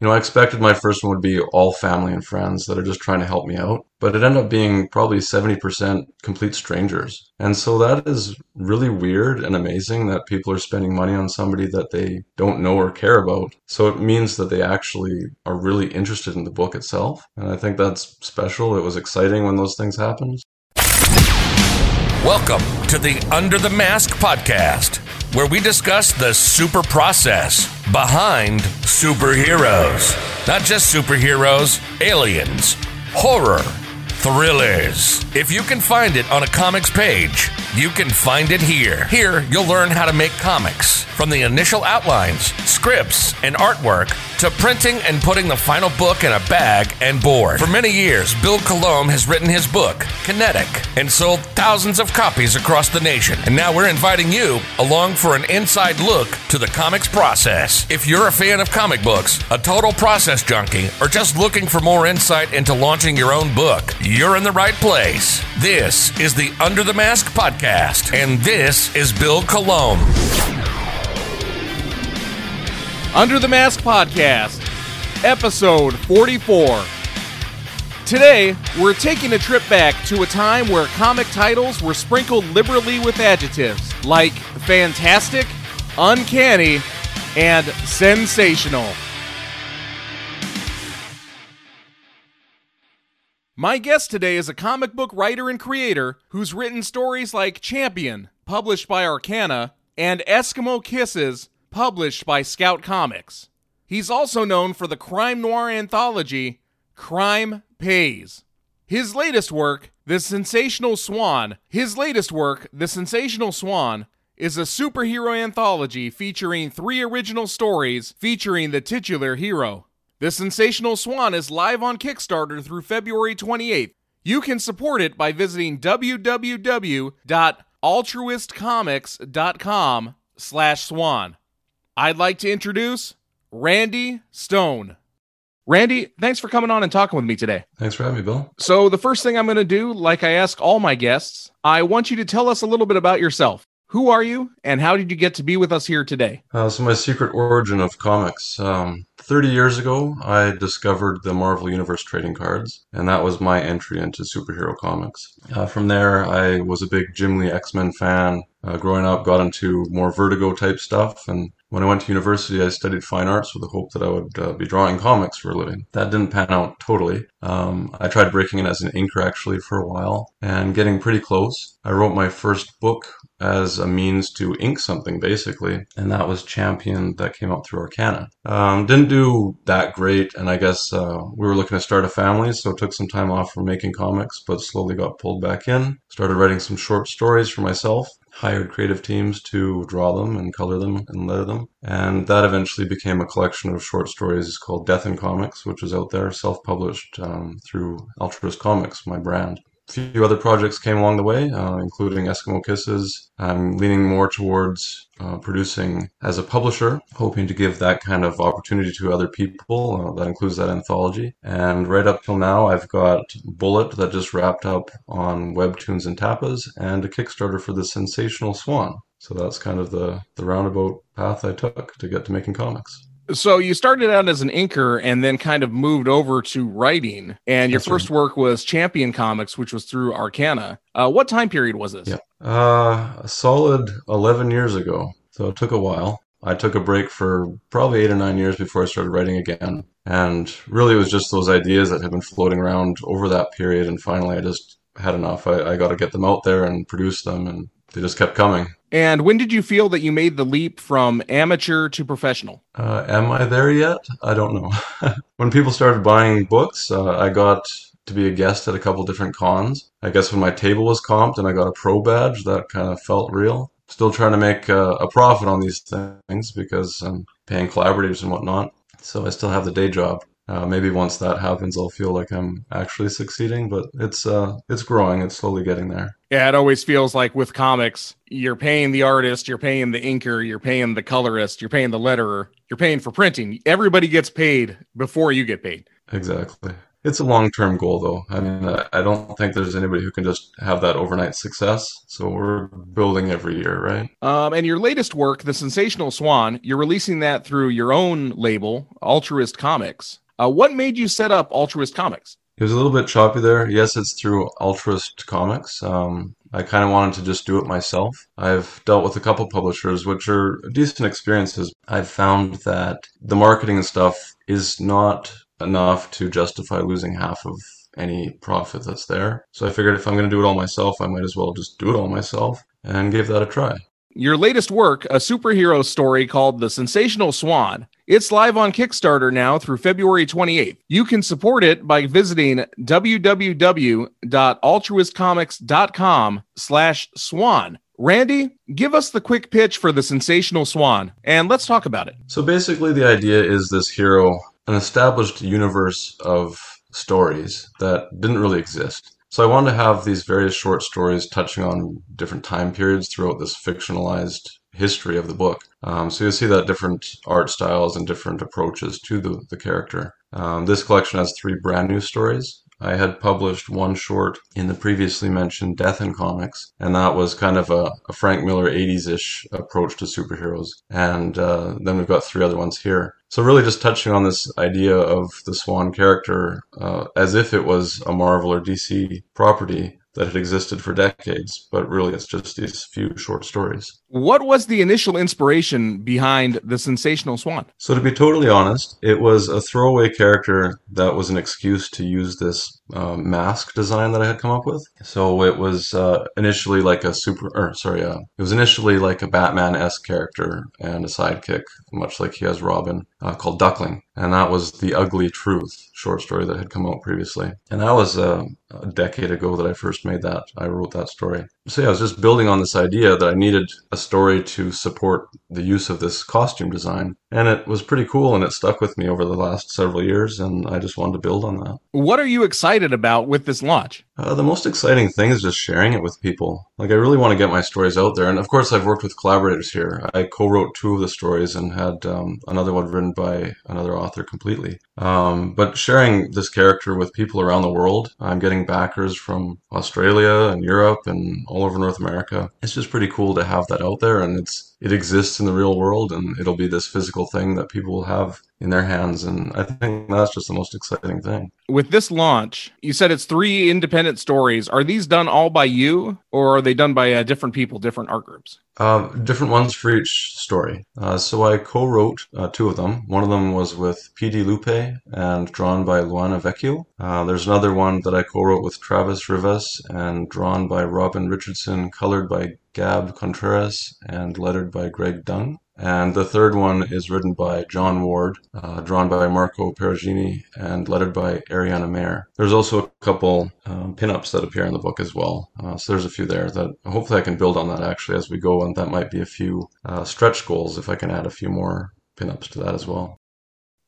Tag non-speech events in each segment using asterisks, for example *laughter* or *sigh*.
You know, I expected my first one would be all family and friends that are just trying to help me out, but it ended up being probably 70% complete strangers. And so that is really weird and amazing that people are spending money on somebody that they don't know or care about. So it means that they actually are really interested in the book itself. And I think that's special. It was exciting when those things happened. Welcome to the Under the Mask podcast, where we discuss the super process behind superheroes. Not just superheroes, aliens, horror, thrillers. If you can find it on a comics page, you can find it here. Here, you'll learn how to make comics from the initial outlines, scripts, and artwork to printing and putting the final book in a bag and board. For many years, Bill Colomb has written his book, Kinetic, and sold thousands of copies across the nation. And now we're inviting you along for an inside look to the comics process. If you're a fan of comic books, a total process junkie, or just looking for more insight into launching your own book, you're in the right place. This is the Under the Mask podcast, and this is Bill Colomb. Under the Mask Podcast, episode 44. Today, we're taking a trip back to a time where comic titles were sprinkled liberally with adjectives like fantastic, uncanny, and sensational. My guest today is a comic book writer and creator who's written stories like Champion, published by Arcana, and Eskimo Kisses, published by Scout Comics. He's also known for the crime noir anthology Crime Pays. His latest work, The Sensational Swan, his latest work, The Sensational Swan, is a superhero anthology featuring three original stories featuring the titular hero. The Sensational Swan is live on Kickstarter through February 28th. You can support it by visiting www.altruistcomics.com slash swan. I'd like to introduce Randy Stone. Randy, thanks for coming on and talking with me today. Thanks for having me, Bill. So, the first thing I'm going to do, like I ask all my guests, I want you to tell us a little bit about yourself. Who are you, and how did you get to be with us here today? Uh, so, my secret origin of comics. Um, 30 years ago, I discovered the Marvel Universe trading cards, and that was my entry into superhero comics. Uh, from there, I was a big Jim Lee X Men fan. Uh, growing up, got into more Vertigo type stuff, and when I went to university, I studied fine arts with the hope that I would uh, be drawing comics for a living. That didn't pan out totally. Um, I tried breaking in as an inker actually for a while and getting pretty close. I wrote my first book as a means to ink something basically, and that was Champion that came out through Arcana. Um, didn't do that great, and I guess uh, we were looking to start a family, so took some time off from making comics, but slowly got pulled back in. Started writing some short stories for myself, hired creative teams to draw them and color them and letter them. And that eventually became a collection of short stories called Death in Comics, which is out there, self published um, through Altruist Comics, my brand. Few other projects came along the way, uh, including Eskimo Kisses. I'm leaning more towards uh, producing as a publisher, hoping to give that kind of opportunity to other people. Uh, that includes that anthology. And right up till now, I've got Bullet that just wrapped up on Webtoons and Tapas, and a Kickstarter for the Sensational Swan. So that's kind of the, the roundabout path I took to get to making comics. So you started out as an inker and then kind of moved over to writing. And your That's first work was Champion Comics, which was through Arcana. Uh, what time period was this? Yeah. Uh, a solid 11 years ago. So it took a while. I took a break for probably eight or nine years before I started writing again. And really, it was just those ideas that had been floating around over that period. And finally, I just had enough. I, I got to get them out there and produce them. And they just kept coming. And when did you feel that you made the leap from amateur to professional? Uh, am I there yet? I don't know. *laughs* when people started buying books, uh, I got to be a guest at a couple different cons. I guess when my table was comped and I got a pro badge, that kind of felt real. Still trying to make uh, a profit on these things because I'm paying collaborators and whatnot. So I still have the day job. Uh, maybe once that happens, I'll feel like I'm actually succeeding, but it's uh, it's growing. It's slowly getting there. Yeah, it always feels like with comics, you're paying the artist, you're paying the inker, you're paying the colorist, you're paying the letterer, you're paying for printing. Everybody gets paid before you get paid. Exactly. It's a long-term goal, though. I mean, I I don't think there's anybody who can just have that overnight success. So we're building every year, right? Um, and your latest work, The Sensational Swan, you're releasing that through your own label, Altruist Comics. Uh, what made you set up Altruist Comics? It was a little bit choppy there. Yes, it's through Altruist Comics. Um, I kind of wanted to just do it myself. I've dealt with a couple publishers, which are decent experiences. I've found that the marketing and stuff is not enough to justify losing half of any profit that's there. So I figured if I'm going to do it all myself, I might as well just do it all myself and give that a try. Your latest work, a superhero story called The Sensational Swan. It's live on Kickstarter now through February 28th. You can support it by visiting www.altruistcomics.com slash swan. Randy, give us the quick pitch for The Sensational Swan, and let's talk about it. So basically, the idea is this hero, an established universe of stories that didn't really exist. So I wanted to have these various short stories touching on different time periods throughout this fictionalized history of the book. Um, so you'll see that different art styles and different approaches to the, the character. Um, this collection has three brand new stories. I had published one short in the previously mentioned Death in Comics, and that was kind of a, a Frank Miller 80s ish approach to superheroes. And uh, then we've got three other ones here. So, really, just touching on this idea of the Swan character uh, as if it was a Marvel or DC property that had existed for decades, but really it's just these few short stories. What was the initial inspiration behind The Sensational Swan? So, to be totally honest, it was a throwaway character that was an excuse to use this uh, mask design that I had come up with. So, it was uh, initially like a super, or sorry, uh, it was initially like a Batman esque character and a sidekick, much like he has Robin, uh, called Duckling. And that was The Ugly Truth short story that had come out previously. And that was uh, a decade ago that I first made that. I wrote that story. So, yeah, I was just building on this idea that I needed a story to support the use of this costume design. And it was pretty cool and it stuck with me over the last several years. And I just wanted to build on that. What are you excited about with this launch? Uh, the most exciting thing is just sharing it with people. Like, I really want to get my stories out there. And of course, I've worked with collaborators here. I co wrote two of the stories and had um, another one written by another author completely. Um, but sharing this character with people around the world, I'm getting backers from Australia and Europe and all over North America. It's just pretty cool to have that out there. And it's it exists in the real world and it'll be this physical thing that people will have in their hands. And i think that's just the most exciting thing. With this launch you said it's three independent stories. Are these done all by you or are they done by uh, different people different art groups? Uh, different ones for each story. Uh, so i co-wrote uh, two of them. One of them was with pd lupe and drawn by luana vecchio. Uh, there's another one that i co-wrote with travis rivas and drawn by robin richardson colored by Gab Contreras and lettered by Greg Dung. And the third one is written by John Ward, uh, drawn by Marco Perugini, and lettered by Ariana Mayer. There's also a couple um, pinups that appear in the book as well. Uh, so there's a few there that hopefully I can build on that actually as we go, and that might be a few uh, stretch goals if I can add a few more pinups to that as well.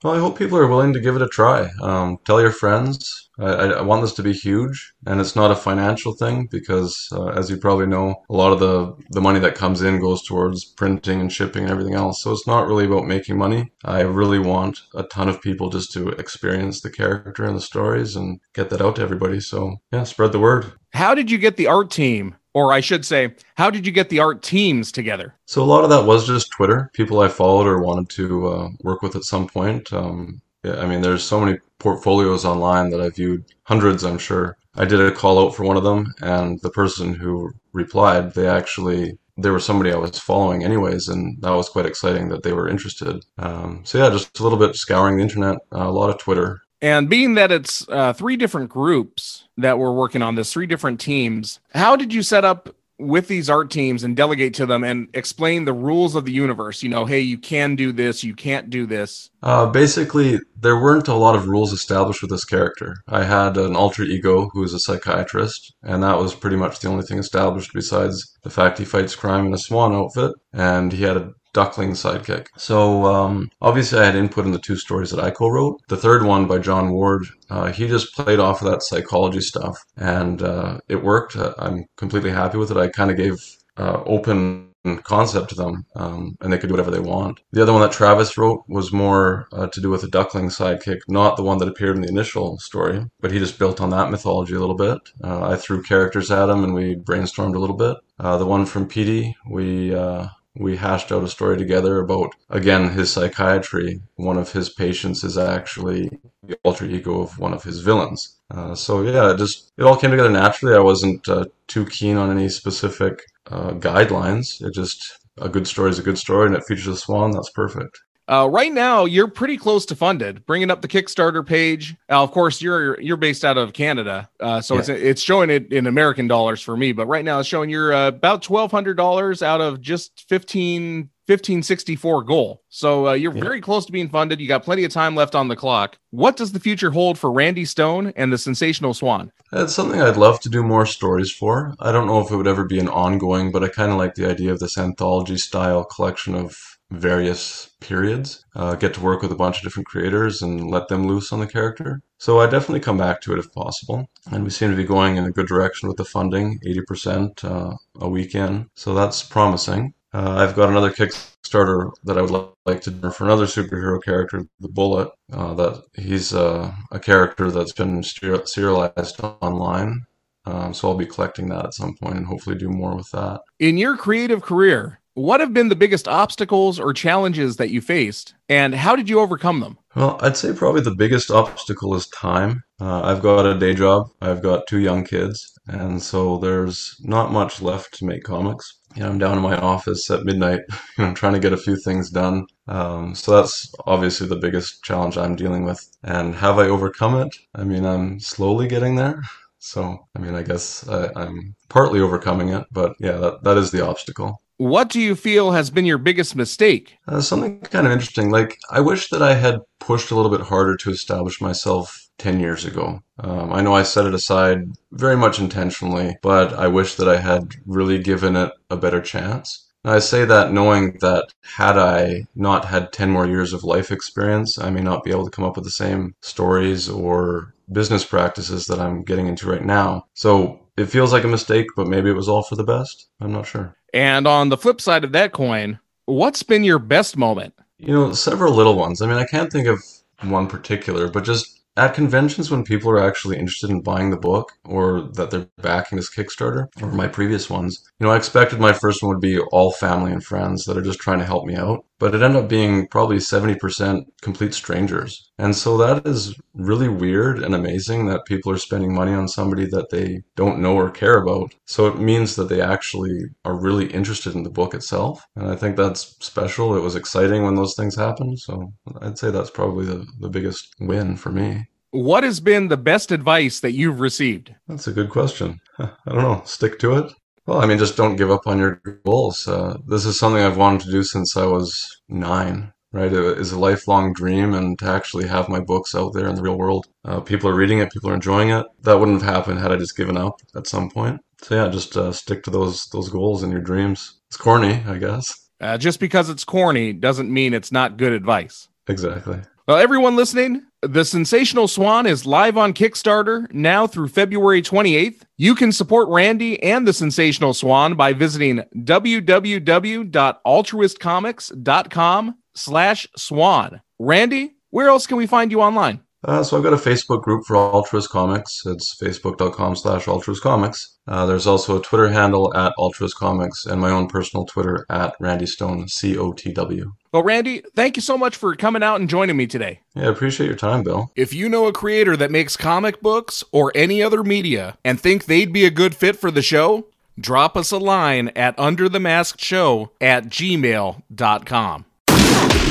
Well, I hope people are willing to give it a try. Um, tell your friends. I, I, want this to be huge, and it's not a financial thing because, uh, as you probably know, a lot of the the money that comes in goes towards printing and shipping and everything else. So it's not really about making money. I really want a ton of people just to experience the character and the stories and get that out to everybody. So yeah, spread the word. How did you get the art team or I should say, how did you get the art teams together? So a lot of that was just Twitter, people I followed or wanted to uh, work with at some point. Um, yeah, I mean, there's so many portfolios online that I viewed, hundreds, I'm sure. I did a call out for one of them, and the person who replied, they actually there was somebody I was following anyways, and that was quite exciting that they were interested. Um, so yeah, just a little bit scouring the internet, uh, a lot of Twitter, and being that it's uh, three different groups that were working on this, three different teams, how did you set up with these art teams and delegate to them and explain the rules of the universe? You know, hey, you can do this, you can't do this. Uh, basically, there weren't a lot of rules established with this character. I had an alter ego who was a psychiatrist, and that was pretty much the only thing established besides the fact he fights crime in a swan outfit, and he had a Duckling sidekick. So um, obviously, I had input in the two stories that I co-wrote. The third one by John Ward, uh, he just played off of that psychology stuff, and uh, it worked. Uh, I'm completely happy with it. I kind of gave uh, open concept to them, um, and they could do whatever they want. The other one that Travis wrote was more uh, to do with a duckling sidekick, not the one that appeared in the initial story, but he just built on that mythology a little bit. Uh, I threw characters at him, and we brainstormed a little bit. Uh, the one from Petey, we uh, we hashed out a story together about again his psychiatry. One of his patients is actually the alter ego of one of his villains. Uh, so yeah, it just it all came together naturally. I wasn't uh, too keen on any specific uh, guidelines. It just a good story is a good story, and it features a swan. That's perfect. Uh, right now, you're pretty close to funded. Bringing up the Kickstarter page. Uh, of course, you're you're based out of Canada, uh, so Yeah. it's it's showing it in American dollars for me. But right now, it's showing you're uh, about twelve hundred dollars out of just fifteen. 1564 goal. So uh, you're Yeah. very close to being funded. You got plenty of time left on the clock. What does the future hold for Randy Stone and the Sensational Swan? It's something I'd love to do more stories for. I don't know if it would ever be an ongoing, but I kind of like the idea of this anthology style collection of various periods. Uh, get to work with a bunch of different creators and let them loose on the character. So I definitely come back to it if possible. And we seem to be going in a good direction with the funding, 80% uh, a weekend. So that's promising. Uh, I've got another Kickstarter that I would like to do for another superhero character, the Bullet. Uh, that he's uh, a character that's been serialized online. Um, so I'll be collecting that at some point and hopefully do more with that. In your creative career, what have been the biggest obstacles or challenges that you faced, and how did you overcome them? Well, I'd say probably the biggest obstacle is time. Uh, I've got a day job, I've got two young kids, and so there's not much left to make comics. You know, I'm down in my office at midnight, *laughs* you know, trying to get a few things done. Um, so that's obviously the biggest challenge I'm dealing with. And have I overcome it? I mean, I'm slowly getting there. So, I mean, I guess I, I'm partly overcoming it, but yeah, that, that is the obstacle. What do you feel has been your biggest mistake? Uh, something kind of interesting. Like, I wish that I had pushed a little bit harder to establish myself 10 years ago. Um, I know I set it aside very much intentionally, but I wish that I had really given it a better chance. I say that knowing that had I not had 10 more years of life experience, I may not be able to come up with the same stories or business practices that I'm getting into right now. So it feels like a mistake, but maybe it was all for the best. I'm not sure. And on the flip side of that coin, what's been your best moment? You know, several little ones. I mean, I can't think of one particular, but just at conventions when people are actually interested in buying the book or that they're backing this Kickstarter or my previous ones, you know, I expected my first one would be all family and friends that are just trying to help me out, but it ended up being probably 70% complete strangers. And so that is really weird and amazing that people are spending money on somebody that they don't know or care about. So it means that they actually are really interested in the book itself. And I think that's special. It was exciting when those things happened. So I'd say that's probably the, the biggest win for me. What has been the best advice that you've received? That's a good question. *laughs* I don't know. Stick to it. Well, I mean, just don't give up on your goals. Uh, this is something I've wanted to do since I was nine, right? It is a lifelong dream, and to actually have my books out there in the real world, uh, people are reading it, people are enjoying it. That wouldn't have happened had I just given up at some point. So yeah, just uh, stick to those those goals and your dreams. It's corny, I guess. Uh, just because it's corny doesn't mean it's not good advice. Exactly. Well, everyone listening, The Sensational Swan is live on Kickstarter now through February 28th. You can support Randy and The Sensational Swan by visiting www.altruistcomics.com slash swan. Randy, where else can we find you online? Uh, so I've got a Facebook group for Altruist Comics. It's facebook.com slash Altruist Comics. Uh, there's also a Twitter handle at Altruist Comics and my own personal Twitter at Randy Stone, C-O-T-W. Well, Randy, thank you so much for coming out and joining me today. Yeah, I appreciate your time, Bill. If you know a creator that makes comic books or any other media and think they'd be a good fit for the show, drop us a line at underthemaskshow at gmail.com.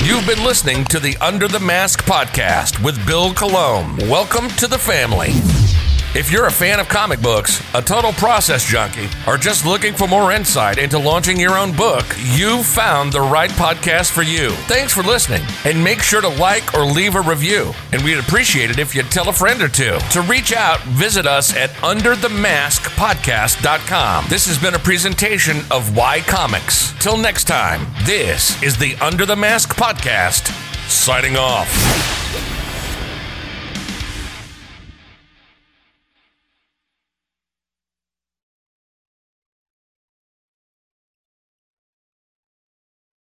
You've been listening to the Under the Mask podcast with Bill Colomb. Welcome to the family. If you're a fan of comic books, a total process junkie, or just looking for more insight into launching your own book, you've found the right podcast for you. Thanks for listening, and make sure to like or leave a review. And we'd appreciate it if you'd tell a friend or two. To reach out, visit us at underthemaskpodcast.com. This has been a presentation of Why Comics. Till next time, this is the Under the Mask podcast, signing off.